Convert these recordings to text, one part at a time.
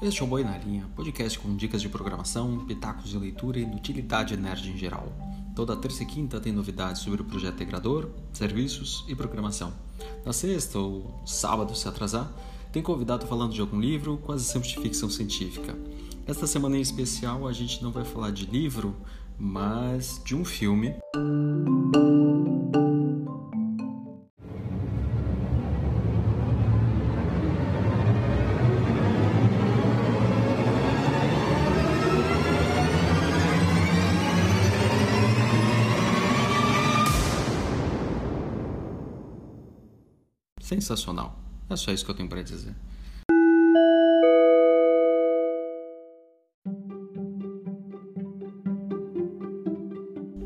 Este é o Boi na Linha, podcast com dicas de programação, pitacos de leitura e utilidade nerd em geral. Toda terça e quinta tem novidades sobre o projeto integrador, serviços e programação. Na sexta ou sábado, se atrasar, tem convidado falando de algum livro, quase sempre de ficção científica. Esta semana em especial a gente não vai falar de livro, mas de um filme. Sensacional. É só isso que eu tenho para dizer.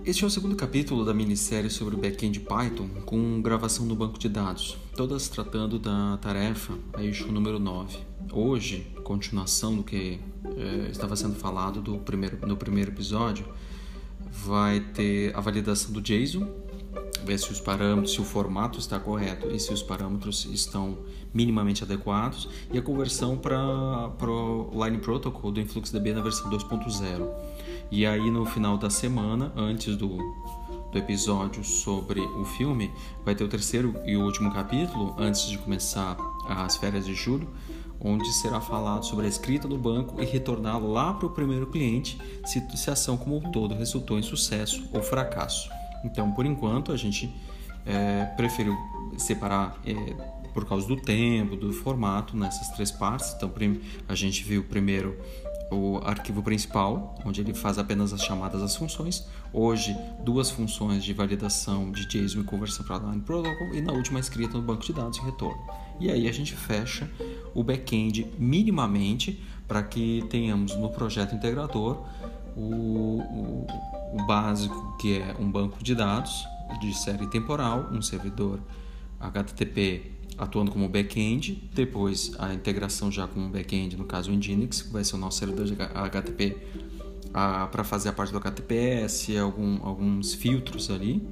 Este é o segundo capítulo da minissérie sobre backend Python, com gravação no banco de dados, todas tratando da tarefa a eixo número 9. Hoje, continuação do que é, estava sendo falado do primeiro, no primeiro episódio, vai ter a validação do JSON, ver se os parâmetros, se o formato está correto e se os parâmetros estão minimamente adequados, e a conversão para o Line Protocol do InfluxDB na versão 2.0. E aí no final da semana, antes do, do episódio sobre o filme, vai ter o terceiro e último capítulo, antes de começar as férias de julho, onde será falado sobre a escrita do banco e retornar lá para o primeiro cliente se, se a ação como um todo resultou em sucesso ou fracasso. Então, por enquanto, a gente é, preferiu separar é, por causa do tempo, do formato, nessas três partes. Então, a gente viu primeiro o arquivo principal, onde ele faz apenas as chamadas às funções. Hoje, duas funções de validação de JSON e conversão para Line Protocol. E na última, escrita no banco de dados e retorno. E aí a gente fecha o back-end minimamente para que tenhamos no projeto integrador o, o, o básico, que é um banco de dados de série temporal, um servidor HTTP atuando como back-end, depois a integração já com o back-end, no caso o Nginx, que vai ser o nosso servidor de HTTP para fazer a parte do HTTPS, algum, alguns filtros ali,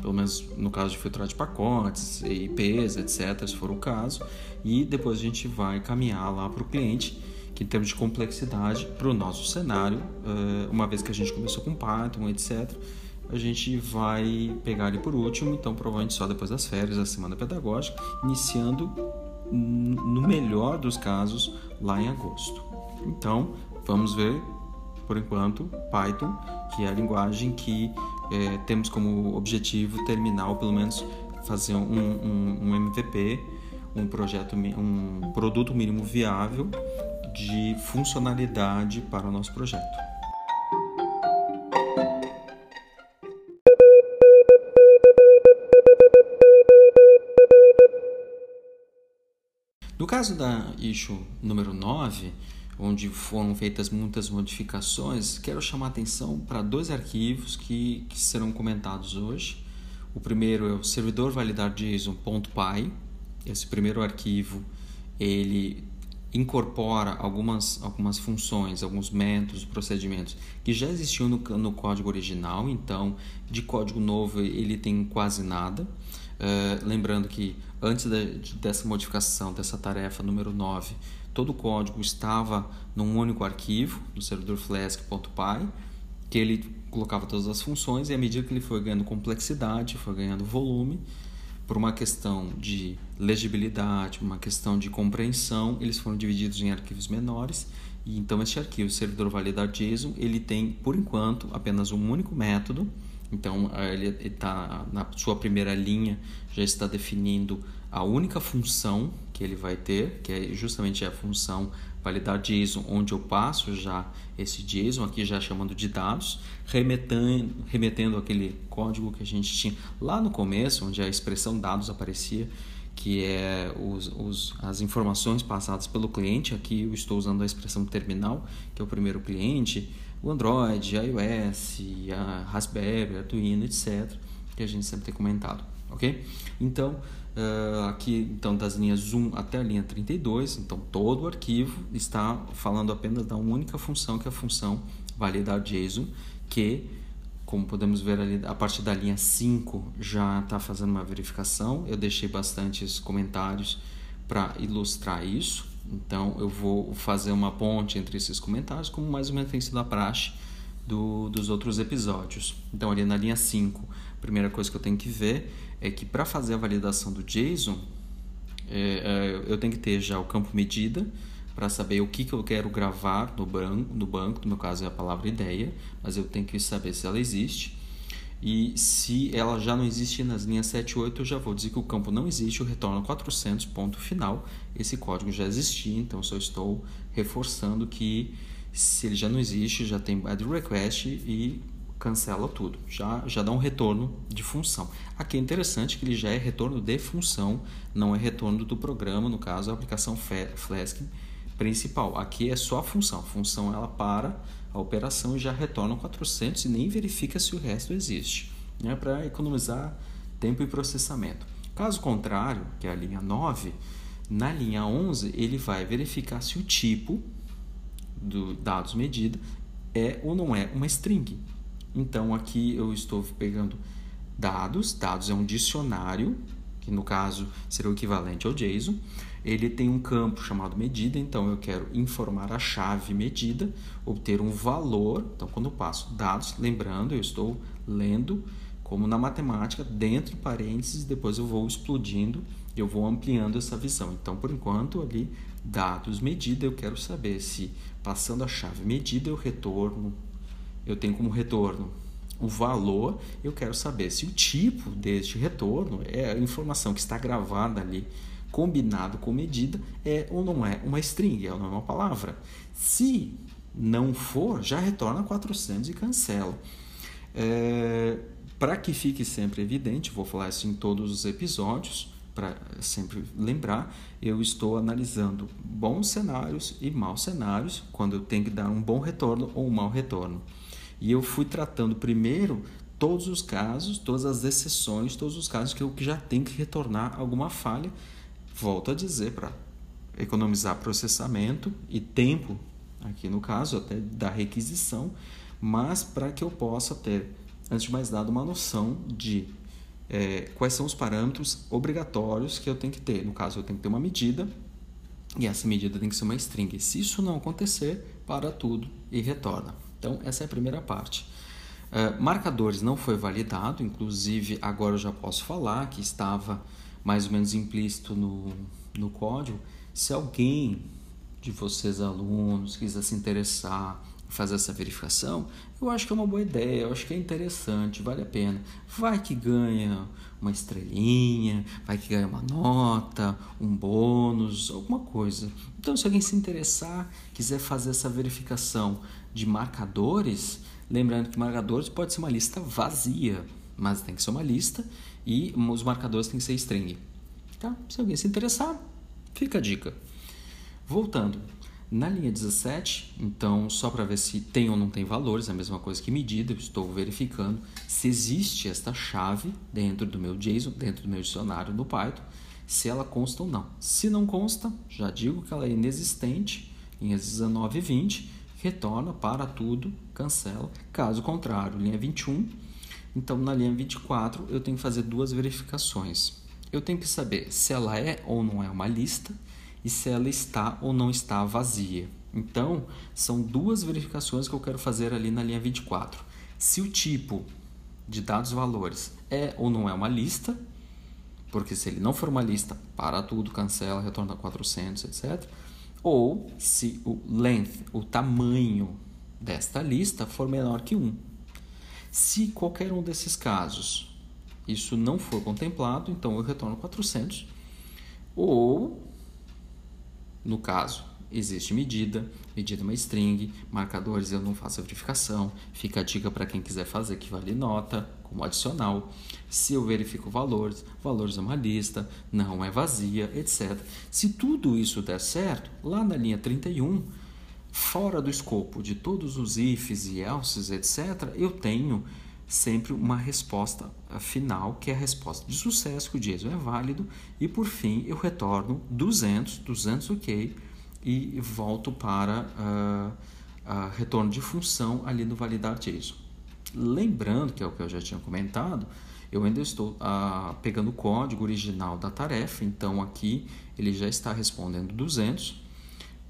pelo menos no caso de filtrar de pacotes, IPs, etc., se for o caso, e depois a gente vai caminhar lá para o cliente que em termos de complexidade para o nosso cenário, eh, uma vez que a gente começou com Python, etc., a gente vai pegar ele por último, então provavelmente só depois das férias, da semana pedagógica, iniciando no melhor dos casos lá em agosto. Então, vamos ver por enquanto Python, que é a linguagem que é, temos como objetivo terminar ou pelo menos fazer um, um, um MVP, um projeto, um produto mínimo viável de funcionalidade para o nosso projeto. No caso da issue número 9, onde foram feitas muitas modificações, quero chamar a atenção para dois arquivos que, que serão comentados hoje. O primeiro é o servidor validar JSON.py. Esse primeiro arquivo ele incorpora algumas, algumas funções, alguns métodos, procedimentos que já existiam no, no código original, então de código novo ele tem quase nada. Uh, lembrando que antes de, dessa modificação, dessa tarefa número 9, todo o código estava num único arquivo, no servidor flask.py, que ele colocava todas as funções e à medida que ele foi ganhando complexidade, foi ganhando volume, por uma questão de legibilidade, uma questão de compreensão, eles foram divididos em arquivos menores. E então este arquivo, servidor validar JSON, ele tem por enquanto apenas um único método. Então ele está na sua primeira linha já está definindo a única função que ele vai ter, que é justamente a função validar JSON, onde eu passo já esse JSON aqui já chamando de dados, remetendo, remetendo aquele código que a gente tinha lá no começo, onde a expressão dados aparecia, que é os, os, as informações passadas pelo cliente. Aqui eu estou usando a expressão terminal, que é o primeiro cliente, o Android, a iOS, a Raspberry, Arduino, etc., que a gente sempre tem comentado, ok? Então, aqui então das linhas 1 até a linha 32, então todo o arquivo está falando apenas da única função que é a função validar JSON, que como podemos ver ali a partir da linha 5 já está fazendo uma verificação. Eu deixei bastantes comentários para ilustrar isso, Então eu vou fazer uma ponte entre esses comentários, como mais ou menos tem sido a praxe do, dos outros episódios. Então, ali na linha 5, a primeira coisa que eu tenho que ver é que para fazer a validação do JSON, é, é, eu tenho que ter já o campo medida para saber o que, que eu quero gravar no, banco, no banco, no meu caso é a palavra ideia, mas eu tenho que saber se ela existe. E se ela já não existe nas linhas 7 e 8, eu já vou dizer que o campo não existe, eu retorno 400, ponto final. Esse código já existia, então só estou reforçando que se ele já não existe, já tem add request e cancela tudo. Já, já dá um retorno de função. Aqui é interessante que ele já é retorno de função, não é retorno do programa, no caso a aplicação Flask principal. Aqui é só a função. A função ela para a operação e já retorna 400 e nem verifica se o resto existe, né, para economizar tempo e processamento. Caso contrário, que é a linha 9, na linha 11 ele vai verificar se o tipo do dados medida é ou não é uma string. Então aqui eu estou pegando dados, dados é um dicionário, que no caso seria o equivalente ao JSON. Ele tem um campo chamado medida, então eu quero informar a chave medida, obter um valor. Então quando eu passo dados, lembrando, eu estou lendo como na matemática, dentro de parênteses, depois eu vou explodindo, eu vou ampliando essa visão. Então, por enquanto, ali, dados medida, eu quero saber se passando a chave medida eu retorno, eu tenho como retorno o valor, eu quero saber se o tipo deste retorno é a informação que está gravada ali, combinado com medida, é ou não é uma string, é ou não é uma palavra. Se não for, já retorna 400 e cancela. É, Para que fique sempre evidente, vou falar isso em todos os episódios, para sempre lembrar, eu estou analisando bons cenários e maus cenários, quando eu tenho que dar um bom retorno ou um mau retorno. E eu fui tratando primeiro todos os casos, todas as exceções, todos os casos que eu já tenho que retornar alguma falha. Volto a dizer para economizar processamento e tempo, aqui no caso até da requisição, mas para que eu possa ter, antes de mais nada, uma noção de é, quais são os parâmetros obrigatórios que eu tenho que ter. No caso, eu tenho que ter uma medida e essa medida tem que ser uma string. Se isso não acontecer, para tudo e retorna. Então, essa é a primeira parte. Uh, marcadores não foi validado, inclusive agora eu já posso falar que estava mais ou menos implícito no, no código. Se alguém de vocês, alunos, quiser se interessar fazer essa verificação, eu acho que é uma boa ideia, eu acho que é interessante, vale a pena. Vai que ganha uma estrelinha, vai que ganha uma nota, um bônus, alguma coisa. Então, se alguém se interessar, quiser fazer essa verificação de marcadores, lembrando que marcadores pode ser uma lista vazia, mas tem que ser uma lista e os marcadores têm que ser string. Tá? Se alguém se interessar, fica a dica. Voltando, na linha 17, então, só para ver se tem ou não tem valores, é a mesma coisa que medida, eu estou verificando se existe esta chave dentro do meu JSON, dentro do meu dicionário no Python, se ela consta ou não. Se não consta, já digo que ela é inexistente, linhas 19 e 20, retorna para tudo, cancela. Caso contrário, linha 21, então na linha 24 eu tenho que fazer duas verificações. Eu tenho que saber se ela é ou não é uma lista, e se ela está ou não está vazia. Então, são duas verificações que eu quero fazer ali na linha 24. Se o tipo de dados valores é ou não é uma lista, porque se ele não for uma lista, para tudo, cancela, retorna 400, etc. Ou se o length, o tamanho desta lista for menor que 1. Se qualquer um desses casos isso não for contemplado, então eu retorno 400. Ou no caso, existe medida, medida uma string, marcadores eu não faço a verificação, fica a dica para quem quiser fazer que vale nota, como adicional. Se eu verifico valores, valores é uma lista, não é vazia, etc. Se tudo isso der certo, lá na linha 31, fora do escopo de todos os ifs e elses, etc., eu tenho sempre uma resposta final, que é a resposta de sucesso, que o JSON é válido, e por fim eu retorno 200, 200 ok, e volto para uh, uh, retorno de função ali no validar JSON. Lembrando, que é o que eu já tinha comentado, eu ainda estou uh, pegando o código original da tarefa, então aqui ele já está respondendo 200,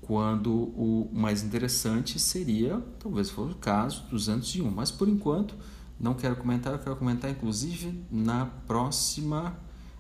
quando o mais interessante seria, talvez for o caso, 201. Mas por enquanto não quero comentar, eu quero comentar inclusive na próxima,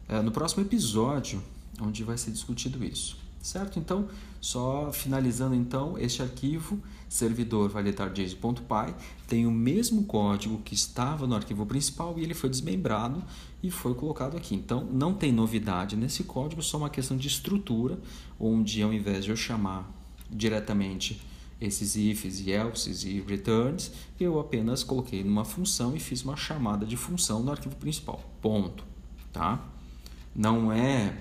é, no próximo episódio, onde vai ser discutido isso. Certo? Então, só finalizando então, este arquivo servidor validarJSON.py tem o mesmo código que estava no arquivo principal e ele foi desmembrado e foi colocado aqui. Então, não tem novidade nesse código, só uma questão de estrutura, onde ao invés de eu chamar diretamente esses ifs e elses e returns, eu apenas coloquei numa função e fiz uma chamada de função no arquivo principal. Ponto. Tá? Não é,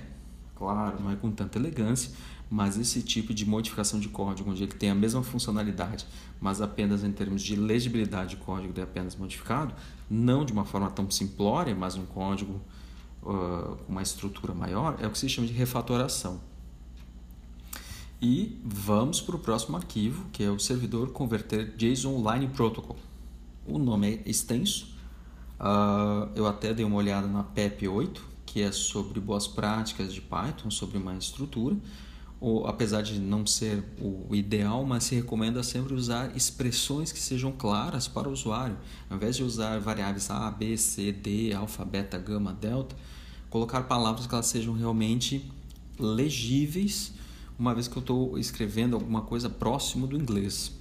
claro, não é com tanta elegância, mas esse tipo de modificação de código, onde ele tem a mesma funcionalidade, mas apenas em termos de legibilidade de código é apenas modificado, não de uma forma tão simplória, mas um código uh, com uma estrutura maior, é o que se chama de refatoração. E vamos para o próximo arquivo, que é o servidor converter JSON Line Protocol. O nome é extenso. Uh, eu até dei uma olhada na PEP 8, que é sobre boas práticas de Python, sobre uma estrutura. Ou, apesar de não ser o ideal, mas se recomenda sempre usar expressões que sejam claras para o usuário. Ao invés de usar variáveis A, B, C, D, alfa, beta, gama, delta, colocar palavras que elas sejam realmente legíveis uma vez que eu estou escrevendo alguma coisa próximo do inglês.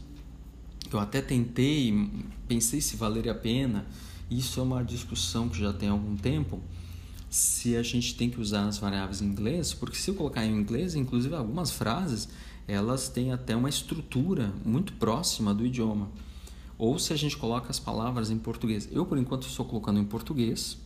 Eu até tentei, pensei se valeria a pena, isso é uma discussão que já tem algum tempo, se a gente tem que usar as variáveis em inglês, porque se eu colocar em inglês, inclusive algumas frases, elas têm até uma estrutura muito próxima do idioma. Ou se a gente coloca as palavras em português. Eu, por enquanto, estou colocando em português,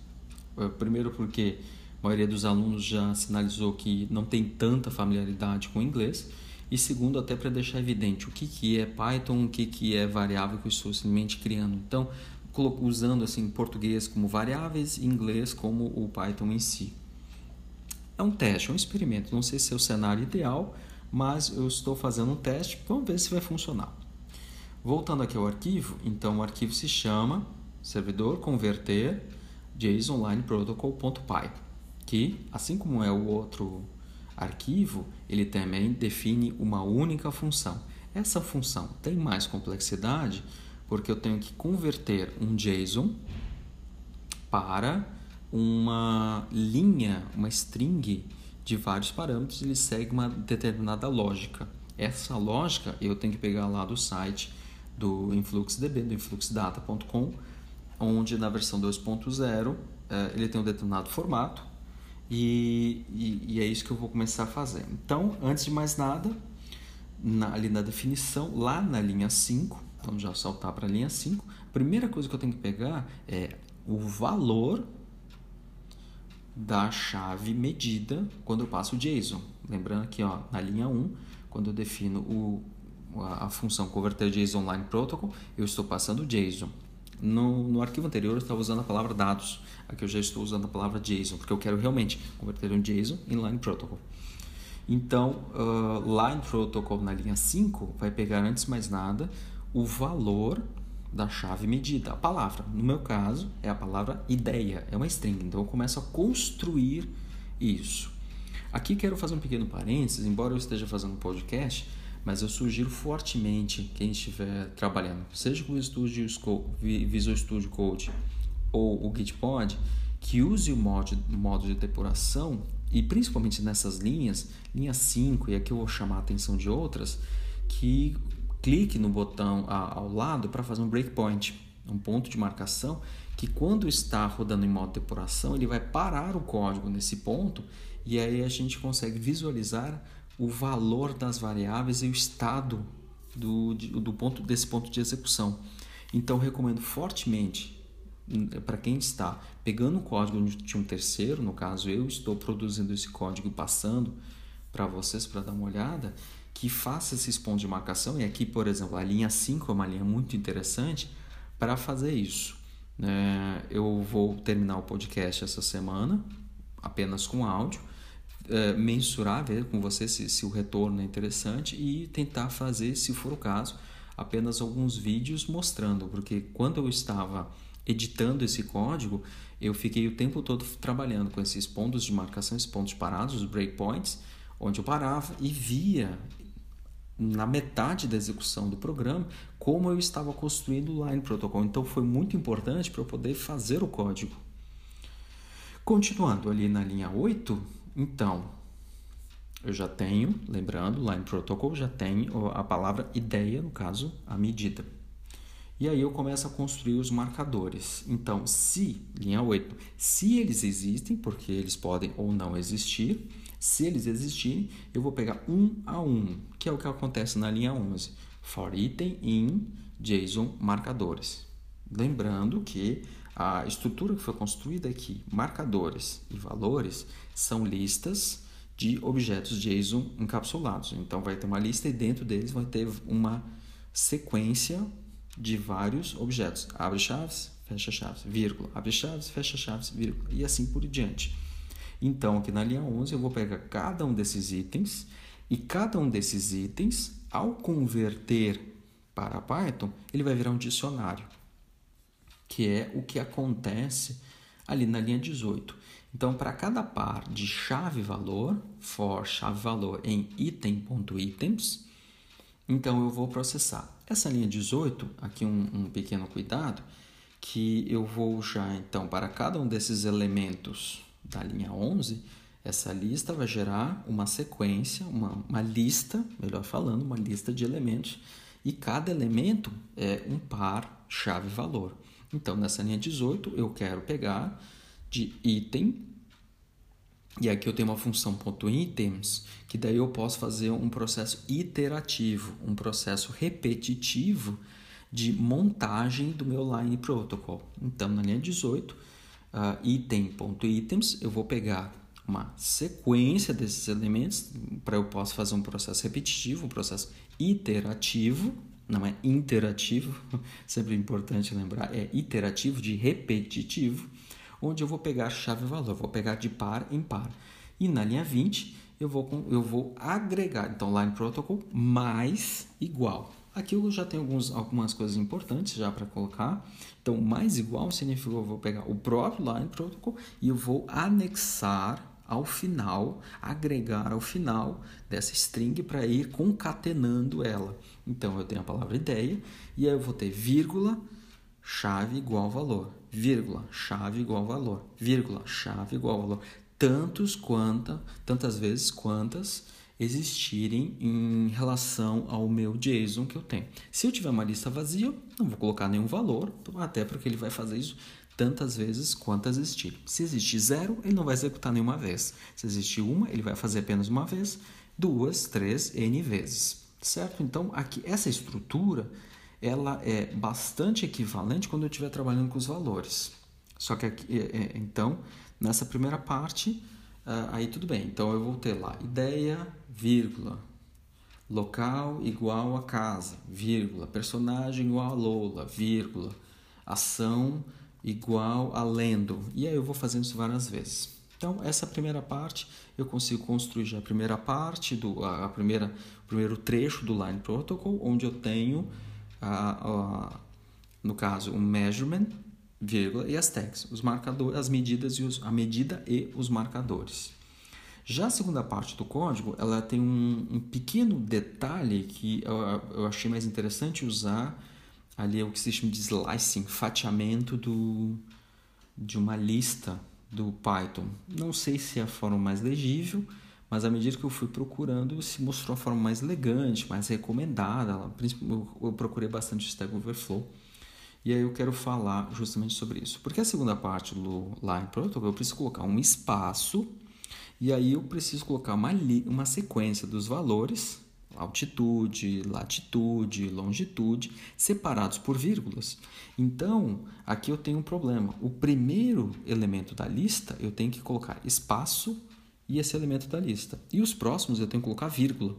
eh, primeiro porque a maioria dos alunos já sinalizou que não tem tanta familiaridade com o inglês. E segundo, até para deixar evidente o que, que é Python, o que, que é variável que eu estou simplesmente criando. Então, usando assim português como variáveis e inglês como o Python em si. É um teste, é um experimento. Não sei se é o cenário ideal, mas eu estou fazendo um teste. Vamos ver se vai funcionar. Voltando aqui ao arquivo, então o arquivo se chama servidor converter jsonlineprotocol.py que, assim como é o outro arquivo, ele também define uma única função. Essa função tem mais complexidade porque eu tenho que converter um JSON para uma linha, uma string de vários parâmetros, ele segue uma determinada lógica. Essa lógica eu tenho que pegar lá do site do InfluxDB, do influxdata.com, onde na versão 2.0 eh, ele tem um determinado formato e, e, e, é isso que eu vou começar a fazer. Então, antes de mais nada, na, ali na definição, lá na linha 5, vamos já saltar para a linha 5, a primeira coisa que eu tenho que pegar é o valor da chave medida quando eu passo o JSON. Lembrando aqui, ó, na linha 1, quando eu defino o, a, a função converter JSON Line Protocol, eu estou passando o JSON. No, no arquivo anterior eu estava usando a palavra dados, aqui eu já estou usando a palavra JSON, porque eu quero realmente converter um JSON em Line Protocol. Então, uh, Line Protocol na linha 5 vai pegar antes mais nada o valor da chave medida, a palavra. No meu caso, é a palavra ideia, é uma string. Então, eu começo a construir isso. Aqui quero fazer um pequeno parênteses, embora eu esteja fazendo um podcast, mas eu sugiro fortemente quem estiver trabalhando, seja com o Studio, Visual Studio Code ou o Gitpod, que use o modo, modo de depuração e principalmente nessas linhas, linha 5, e aqui eu vou chamar a atenção de outras, que clique no botão ao lado para fazer um breakpoint, um ponto de marcação, que quando está rodando em modo de depuração, ele vai parar o código nesse ponto e aí a gente consegue visualizar o valor das variáveis e o estado do, do ponto, desse ponto de execução. Então, recomendo fortemente hum, para quem está pegando o código de um terceiro, no caso eu estou produzindo esse código e passando para vocês para dar uma olhada, que faça esses pontos de marcação. E aqui, por exemplo, a linha 5 é uma linha muito interessante para fazer isso. É, eu vou terminar o podcast essa semana, apenas com áudio é, mensurar, ver com você se, se o retorno é interessante e tentar fazer, se for o caso, apenas alguns vídeos mostrando, porque quando eu estava editando esse código, eu fiquei o tempo todo trabalhando com esses pontos de marcação, esses pontos parados, os breakpoints, onde eu parava e via na metade da execução do programa, como eu estava construindo o Line Protocol. Então foi muito importante para eu poder fazer o código. Continuando ali na linha 8, então eu já tenho, lembrando, Line Protocol já tem a palavra ideia, no caso, a medida. E aí eu começo a construir os marcadores. Então, se, linha 8, se eles existem, porque eles podem ou não existir, se eles existirem, eu vou pegar um a um, que é o que acontece na linha 11. For item in JSON marcadores. Lembrando que a estrutura que foi construída aqui, marcadores e valores, são listas de objetos JSON encapsulados. Então vai ter uma lista e dentro deles vai ter uma sequência de vários objetos. Abre chaves, fecha chaves, vírgula, abre chaves, fecha chaves, vírgula, e assim por diante. Então, aqui na linha 11, eu vou pegar cada um desses itens e cada um desses itens, ao converter para Python, ele vai virar um dicionário, que é o que acontece ali na linha 18. Então, para cada par de chave-valor, for chave-valor em item.items, então eu vou processar essa linha 18, aqui um, um pequeno cuidado, que eu vou já então para cada um desses elementos da linha 11, essa lista vai gerar uma sequência, uma, uma lista, melhor falando, uma lista de elementos, e cada elemento é um par chave-valor. Então, nessa linha 18, eu quero pegar de item e aqui eu tenho uma função .items, que daí eu posso fazer um processo iterativo, um processo repetitivo de montagem do meu line protocol. Então, na linha 18, uh, item.items, eu vou pegar uma sequência desses elementos para eu possa fazer um processo repetitivo, um processo iterativo, não é interativo, sempre importante lembrar, é iterativo de repetitivo onde eu vou pegar chave-valor, vou pegar de par em par. E na linha 20, eu vou, eu vou agregar, então, line protocol mais igual. Aqui eu já tenho alguns, algumas coisas importantes já para colocar. Então, mais igual significa que eu vou pegar o próprio line protocol e eu vou anexar ao final, agregar ao final dessa string para ir concatenando ela. Então, eu tenho a palavra ideia e aí eu vou ter vírgula, chave igual valor, vírgula, chave igual valor, vírgula, chave igual valor, tantos quanta, tantas vezes quantas existirem em relação ao meu JSON que eu tenho. Se eu tiver uma lista vazia, não vou colocar nenhum valor, até porque ele vai fazer isso tantas vezes quantas existirem. Se existe zero, ele não vai executar nenhuma vez. Se existe uma, ele vai fazer apenas uma vez, duas, três, n vezes. Certo? Então, aqui essa estrutura ela é bastante equivalente quando eu estiver trabalhando com os valores. Só que aqui, é, é, então, nessa primeira parte, uh, aí tudo bem. Então eu vou ter lá ideia, vírgula, local igual a casa, vírgula, personagem igual a Lola, vírgula, ação igual a lendo. E aí eu vou fazendo isso várias vezes. Então, essa primeira parte eu consigo construir já a primeira parte, do, a, primeira, o primeiro trecho do Line Protocol, onde eu tenho a, a, no caso, o measurement, vírgula, e as tags, os marcadores, as medidas e os, a medida e os marcadores. Já a segunda parte do código, ela tem um, um pequeno detalhe que eu, eu, achei mais interessante usar ali é o que se chama de slicing, fatiamento do, de uma lista do Python. Não sei se é a forma mais legível, mas à medida que eu fui procurando, se mostrou a forma mais elegante, mais recomendada. Eu procurei bastante o Stack Overflow. E aí eu quero falar justamente sobre isso. Porque a segunda parte do Line Protocol, eu preciso colocar um espaço e aí eu preciso colocar uma, uma sequência dos valores, altitude, latitude, longitude, separados por vírgulas. Então, aqui eu tenho um problema. O primeiro elemento da lista, eu tenho que colocar espaço e esse elemento da lista. E os próximos eu tenho que colocar vírgula.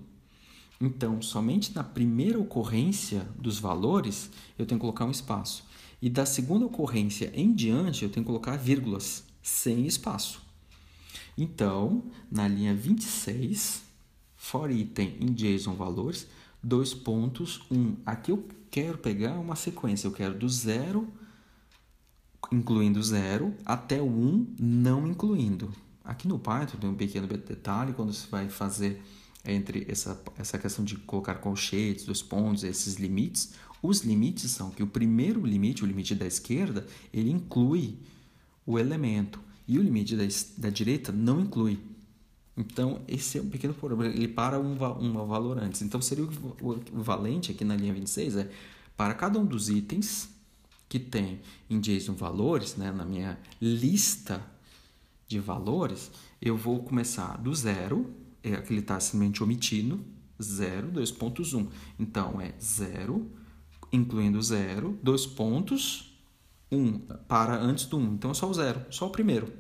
Então, somente na primeira ocorrência dos valores eu tenho que colocar um espaço. E da segunda ocorrência em diante eu tenho que colocar vírgulas sem espaço. Então, na linha 26, for item em JSON valores, dois pontos, um. Aqui eu quero pegar uma sequência, eu quero do zero, incluindo zero, até o 1, não incluindo. Aqui no Python tem um pequeno detalhe, quando você vai fazer entre essa, essa questão de colocar colchetes, dois pontos, esses limites. Os limites são que o primeiro limite, o limite da esquerda, ele inclui o elemento e o limite da, da direita não inclui. Então, esse é um pequeno problema. Ele para um, um valor antes. Então, seria o, o valente aqui na linha 26 é para cada um dos itens que tem em JSON valores, né, na minha lista de valores, eu vou começar do zero, é que ele está simplesmente omitindo, 0, 2 pontos 1. Então, é 0, incluindo 0, 2 pontos, 1, para antes do 1. Então, é só o 0, só o primeiro.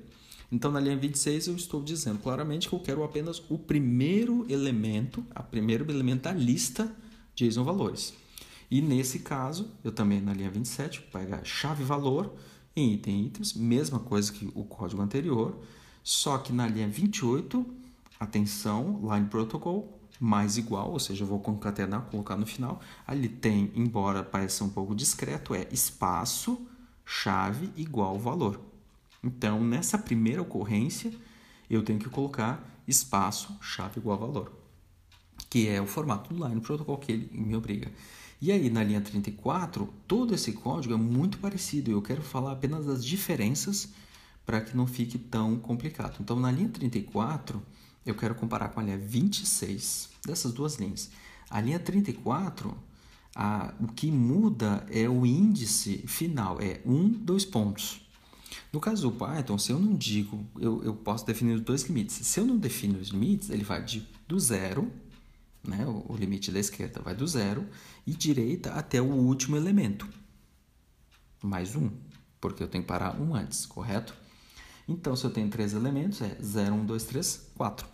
Então, na linha 26, eu estou dizendo claramente que eu quero apenas o primeiro elemento, o primeiro elemento da lista JSON valores. E nesse caso, eu também na linha 27, vou pegar chave valor em item itens, mesma coisa que o código anterior, só que na linha 28, atenção, line protocol mais igual, ou seja, eu vou concatenar, colocar no final. Ali tem, embora pareça um pouco discreto, é espaço, chave igual valor. Então, nessa primeira ocorrência, eu tenho que colocar espaço, chave igual valor, que é o formato do line protocol que ele me obriga. E aí, na linha 34, todo esse código é muito parecido. Eu quero falar apenas das diferenças para que não fique tão complicado. Então, na linha 34, eu quero comparar com a linha 26, dessas duas linhas. A linha 34, a, o que muda é o índice final, é um, dois pontos. No caso do Python, se eu não digo, eu, eu posso definir os dois limites. Se eu não defino os limites, ele vai de, do zero né? O, o limite da esquerda vai do zero e direita até o último elemento. Mais um, porque eu tenho que parar um antes, correto? Então, se eu tenho três elementos, é 0, 1, 2, 3, 4.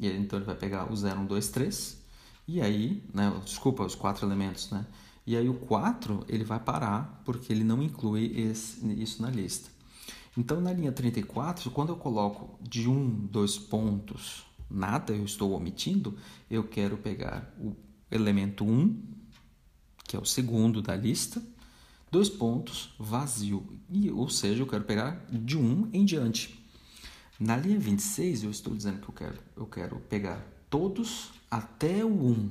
E aí, então ele vai pegar o 0, 1, 2, 3, e aí, né, desculpa, os quatro elementos, né? E aí o 4 ele vai parar porque ele não inclui esse, isso na lista. Então, na linha 34, quando eu coloco de um, dois pontos nada eu estou omitindo, eu quero pegar o elemento 1, que é o segundo da lista, dois pontos, vazio, e, ou seja, eu quero pegar de 1 em diante. Na linha 26, eu estou dizendo que eu quero, eu quero pegar todos até o 1,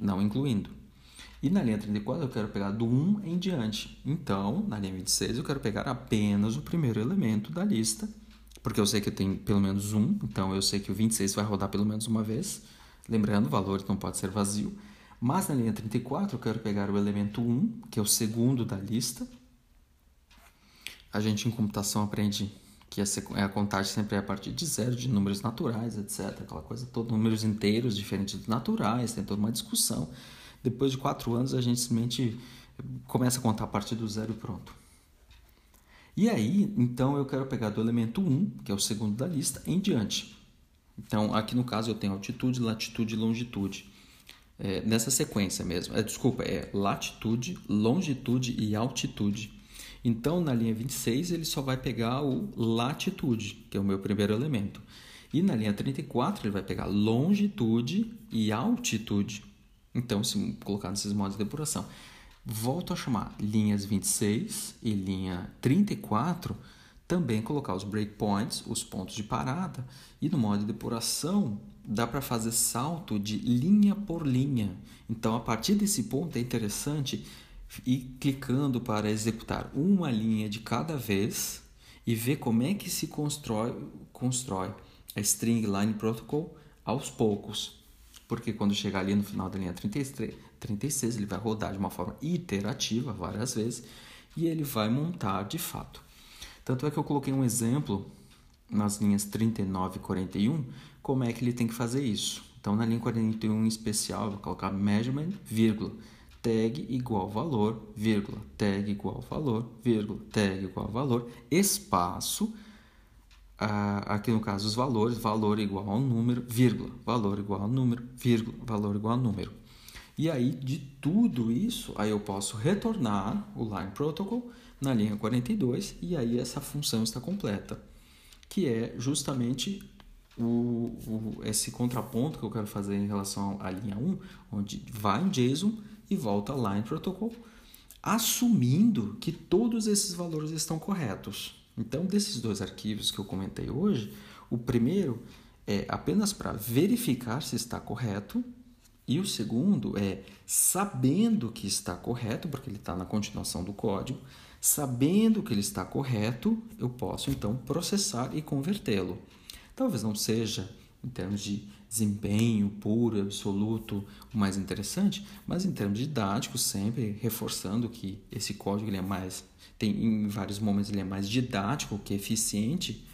não incluindo. E na linha 34 eu quero pegar do 1 em diante. Então, na linha 26 eu quero pegar apenas o primeiro elemento da lista porque eu sei que tenho pelo menos um, então eu sei que o 26 vai rodar pelo menos uma vez. Lembrando, o valor não pode ser vazio. Mas na linha 34 eu quero pegar o elemento 1, que é o segundo da lista. A gente em computação aprende que a contagem sempre é a partir de zero, de números naturais, etc. Aquela coisa toda, números inteiros diferentes dos naturais, tem toda uma discussão. Depois de quatro anos a gente simplesmente começa a contar a partir do zero e pronto. E aí, então, eu quero pegar do elemento 1, que é o segundo da lista, em diante. Então, aqui no caso eu tenho altitude, latitude e longitude. É, nessa sequência mesmo. É, desculpa, é latitude, longitude e altitude. Então, na linha 26, ele só vai pegar o latitude, que é o meu primeiro elemento. E na linha 34, ele vai pegar longitude e altitude. Então, se colocar nesses modos de depuração volto a chamar linhas 26 e linha 34, também colocar os breakpoints, os pontos de parada, e no modo de depuração dá para fazer salto de linha por linha. Então, a partir desse ponto é interessante ir clicando para executar uma linha de cada vez e ver como é que se constrói, constrói a String Line Protocol aos poucos porque quando chegar ali no final da linha 33, 36, ele vai rodar de uma forma iterativa várias vezes e ele vai montar de fato. Tanto é que eu coloquei um exemplo nas linhas 39 e 41, como é que ele tem que fazer isso. Então, na linha 41 em especial, eu vou colocar measurement, vírgula, tag igual valor, vírgula, tag igual valor, vírgula, tag igual valor, espaço, aqui no caso os valores, valor igual ao número, vírgula, valor igual ao número, vírgula, valor igual ao número. E aí, de tudo isso, aí eu posso retornar o line protocol na linha 42 e aí essa função está completa, que é justamente o, o, esse contraponto que eu quero fazer em relação à linha 1, onde vai em JSON e volta line protocol, assumindo que todos esses valores estão corretos. Então, desses dois arquivos que eu comentei hoje, o primeiro é apenas para verificar se está correto. E o segundo é sabendo que está correto, porque ele está na continuação do código, sabendo que ele está correto, eu posso então processar e convertê-lo. Talvez não seja em termos de desempenho puro, absoluto, o mais interessante, mas em termos didáticos, sempre reforçando que esse código ele é mais, tem em vários momentos ele é mais didático que eficiente,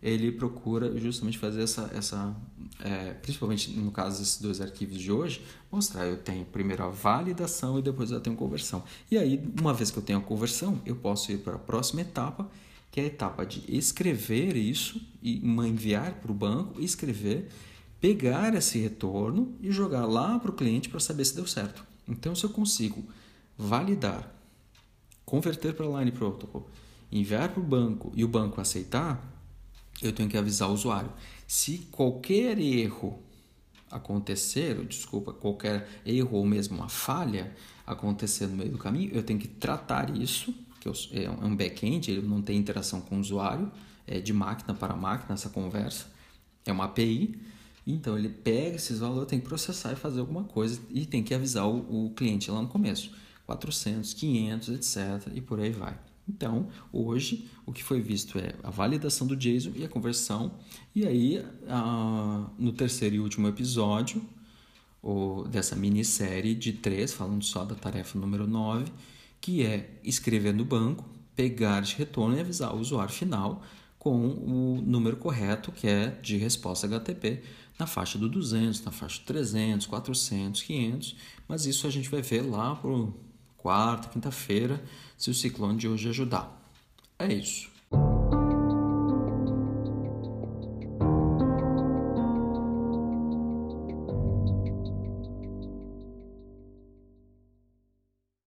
ele procura justamente fazer essa, essa é, principalmente no caso desses dois arquivos de hoje, mostrar eu tenho primeiro a validação e depois eu tenho conversão. E aí, uma vez que eu tenho a conversão, eu posso ir para a próxima etapa, que é a etapa de escrever isso e enviar para o banco, escrever, pegar esse retorno e jogar lá para o cliente para saber se deu certo. Então, se eu consigo validar, converter para Line Protocol, enviar para o banco e o banco aceitar, eu tenho que avisar o usuário. Se qualquer erro acontecer, desculpa, qualquer erro ou mesmo uma falha acontecer no meio do caminho, eu tenho que tratar isso que é, é um back-end, ele não tem interação com o usuário, é de máquina para máquina essa conversa, é uma API, então ele pega esses valores, tem que processar e fazer alguma coisa e tem que avisar o, o cliente lá no começo, 400, 500, etc. e por aí vai. Então, hoje, o que foi visto é a validação do JSON e a conversão. E aí, a, no terceiro e último episódio o, dessa minissérie de três, falando só da tarefa número 9, que é escrever no banco, pegar de retorno e avisar o usuário final com o número correto, que é de resposta HTTP, na faixa do 200, na faixa 300, 400, 500, mas isso a gente vai ver lá por quarta, quinta-feira, se o ciclone de hoje ajudar. É isso.